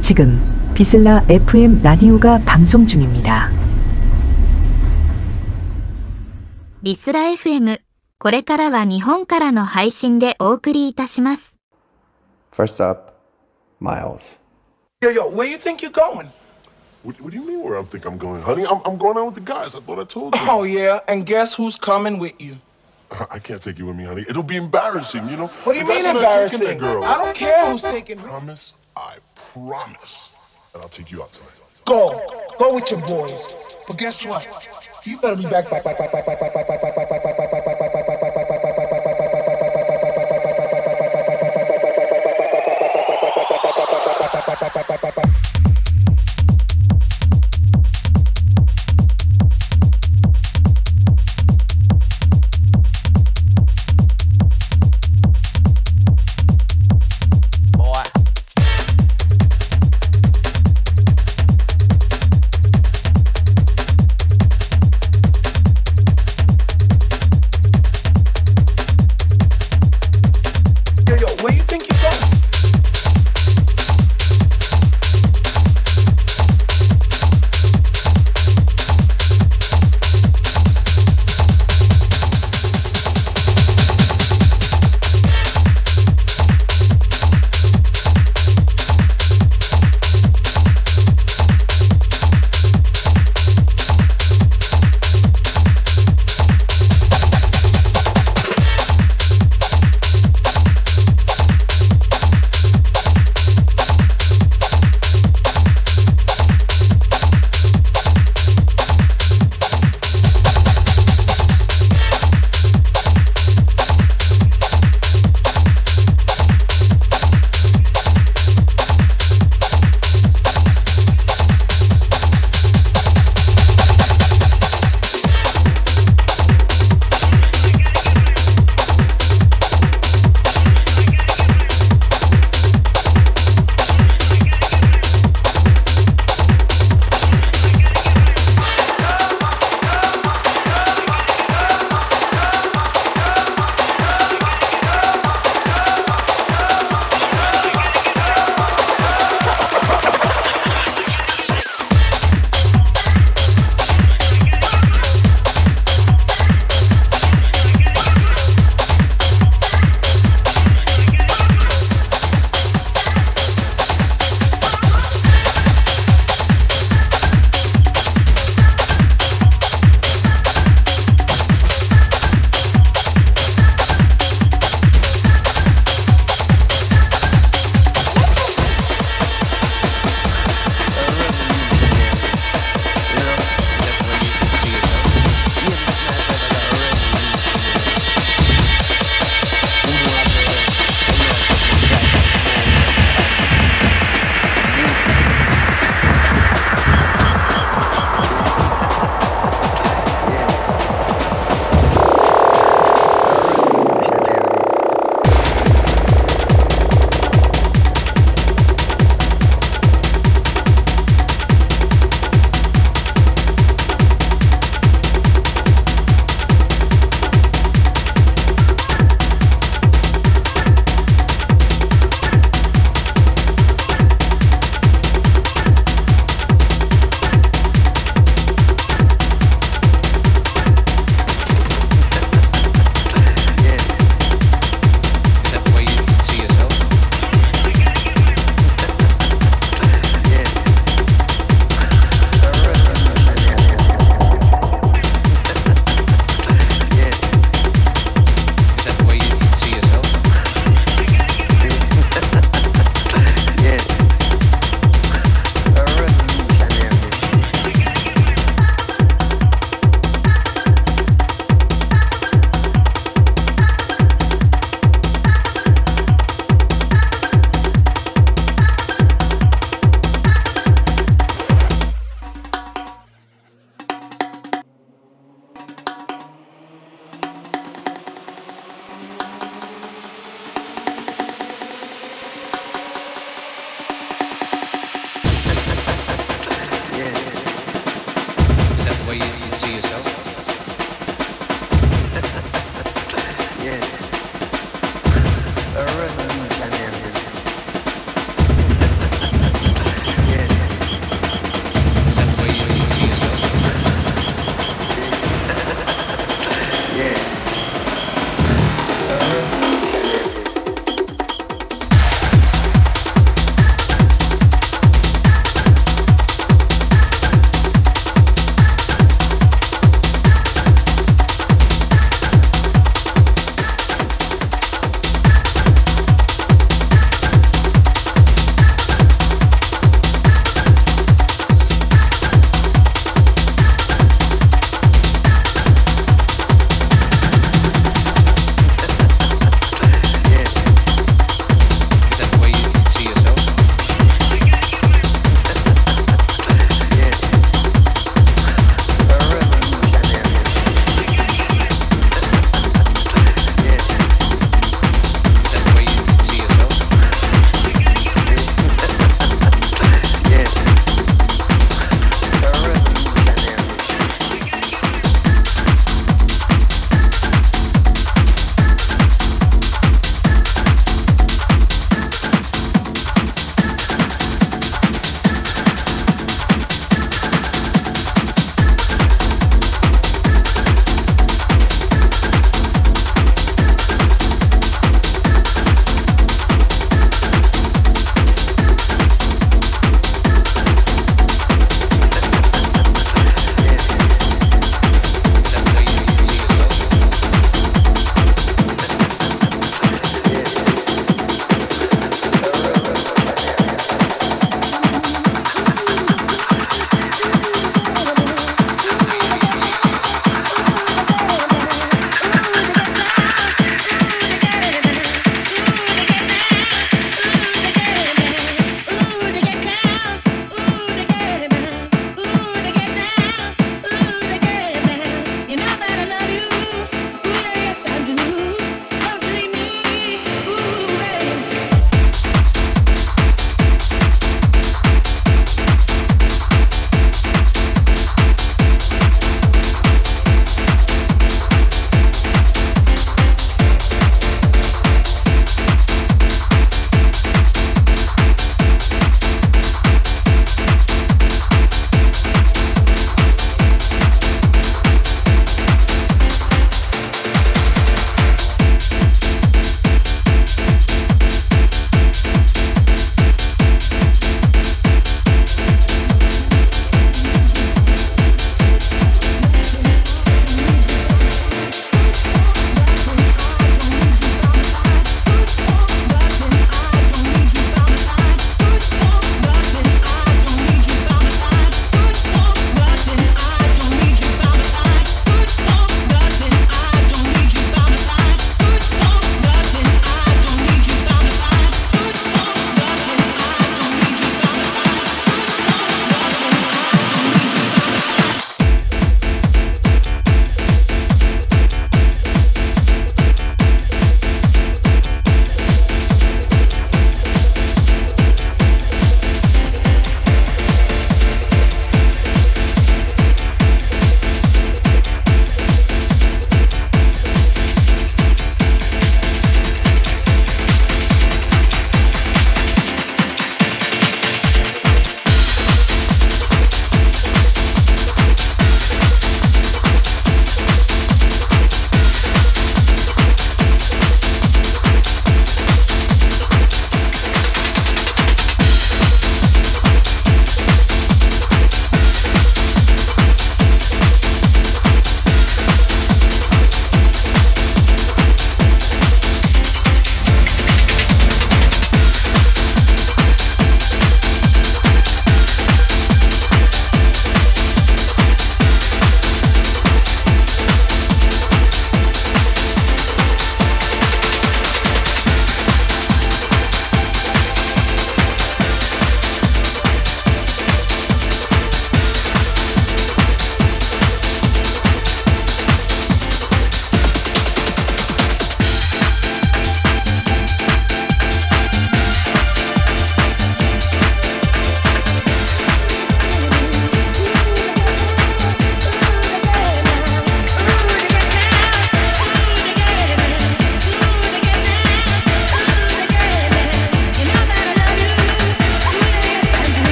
지금 비슬라 FM 라디오가 방송 중입니다. ビスラ FM。これからは日本からの配信でお送りいたします。 First up, Miles. Yo, yo, where you think you're going? What, what do you mean where I think I'm going, honey? I'm, I'm going out with the guys. I thought I told you. Oh, yeah, and guess who's coming with you? I can't take you with me, honey. It'll be embarrassing, you know? What do you mean guys are not taking embarrassing? That girl. I don't care who's taking me. promise. I promise. And I'll take you out tonight. Go. Go with your boys. But guess what? You better be back,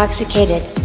Intoxicated.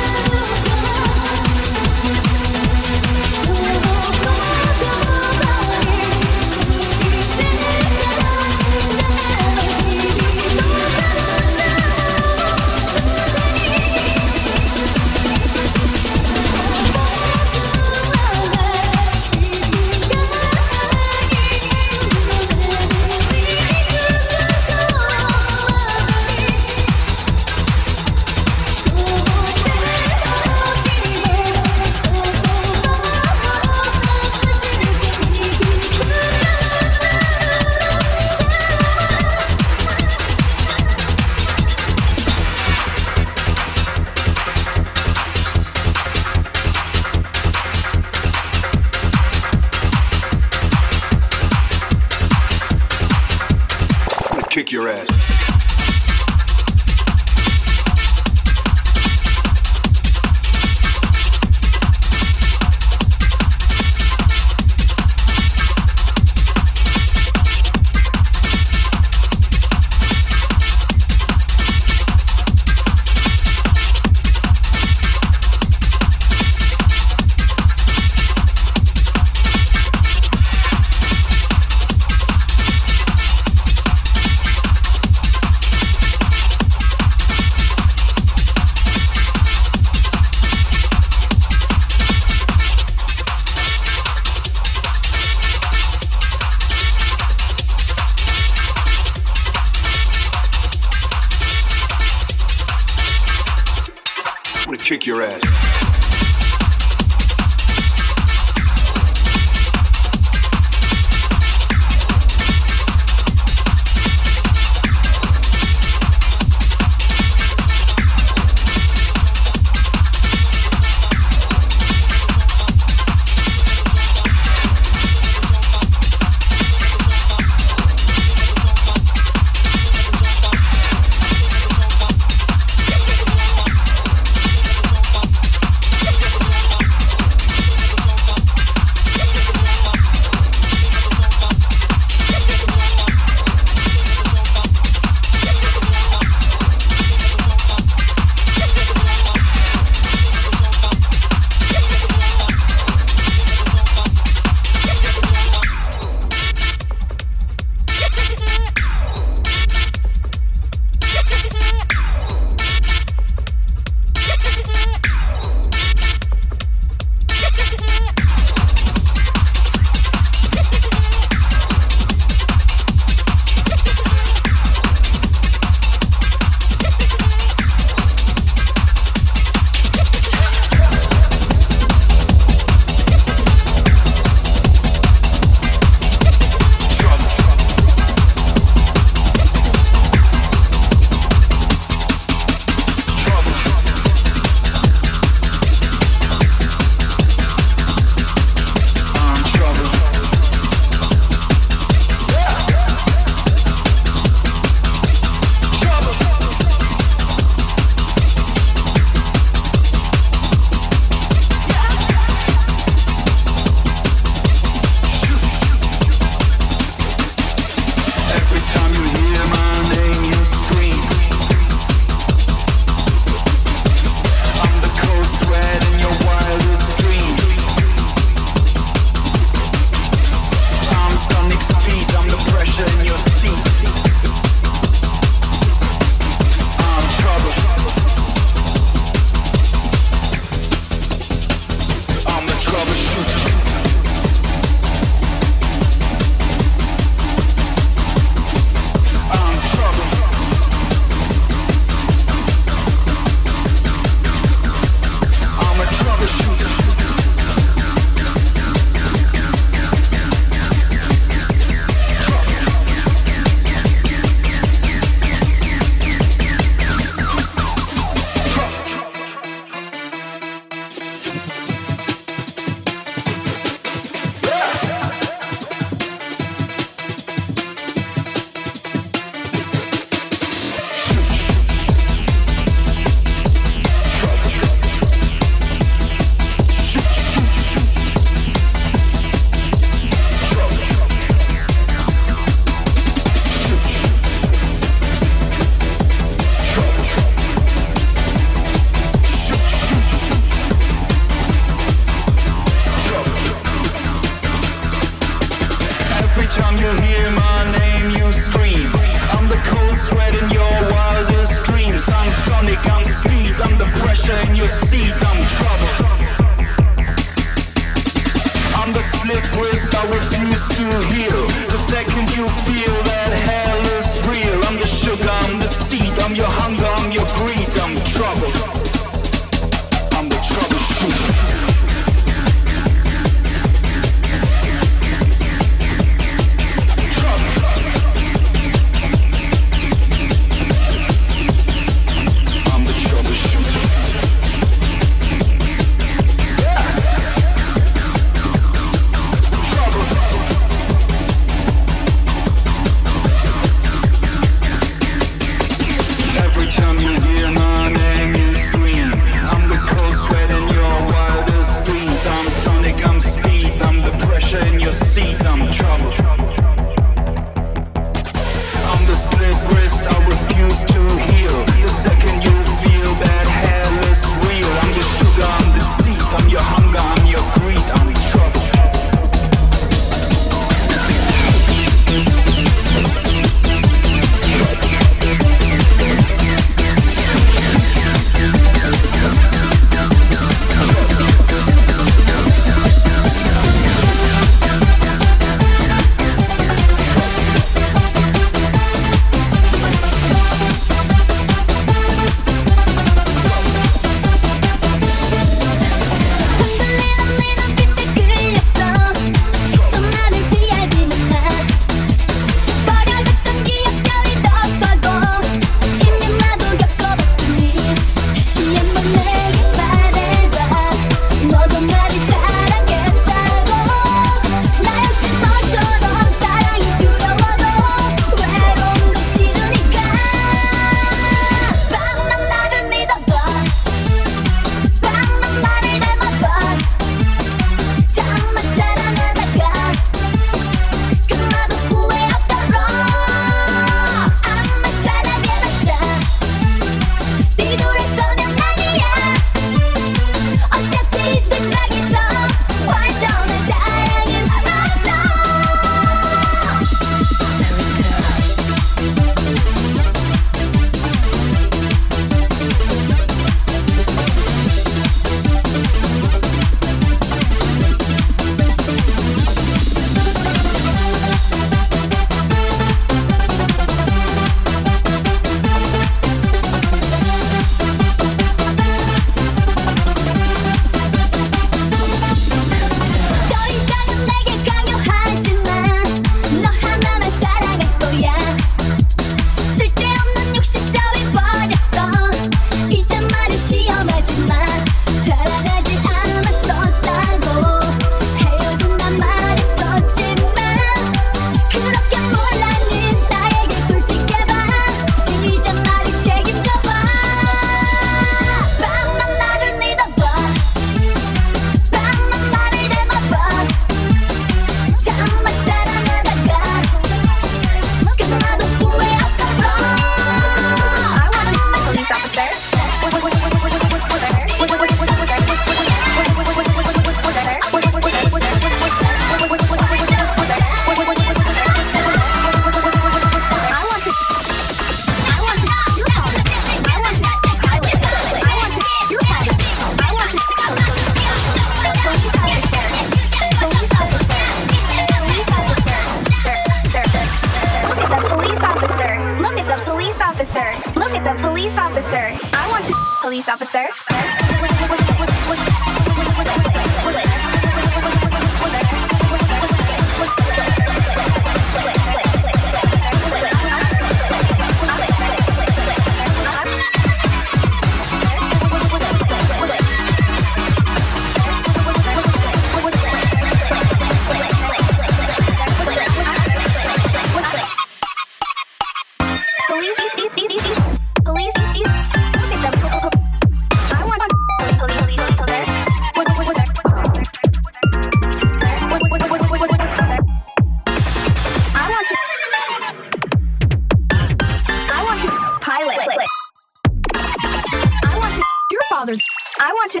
I want to.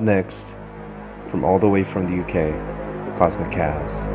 Up next, from all the way from the UK, Cosmic Cast.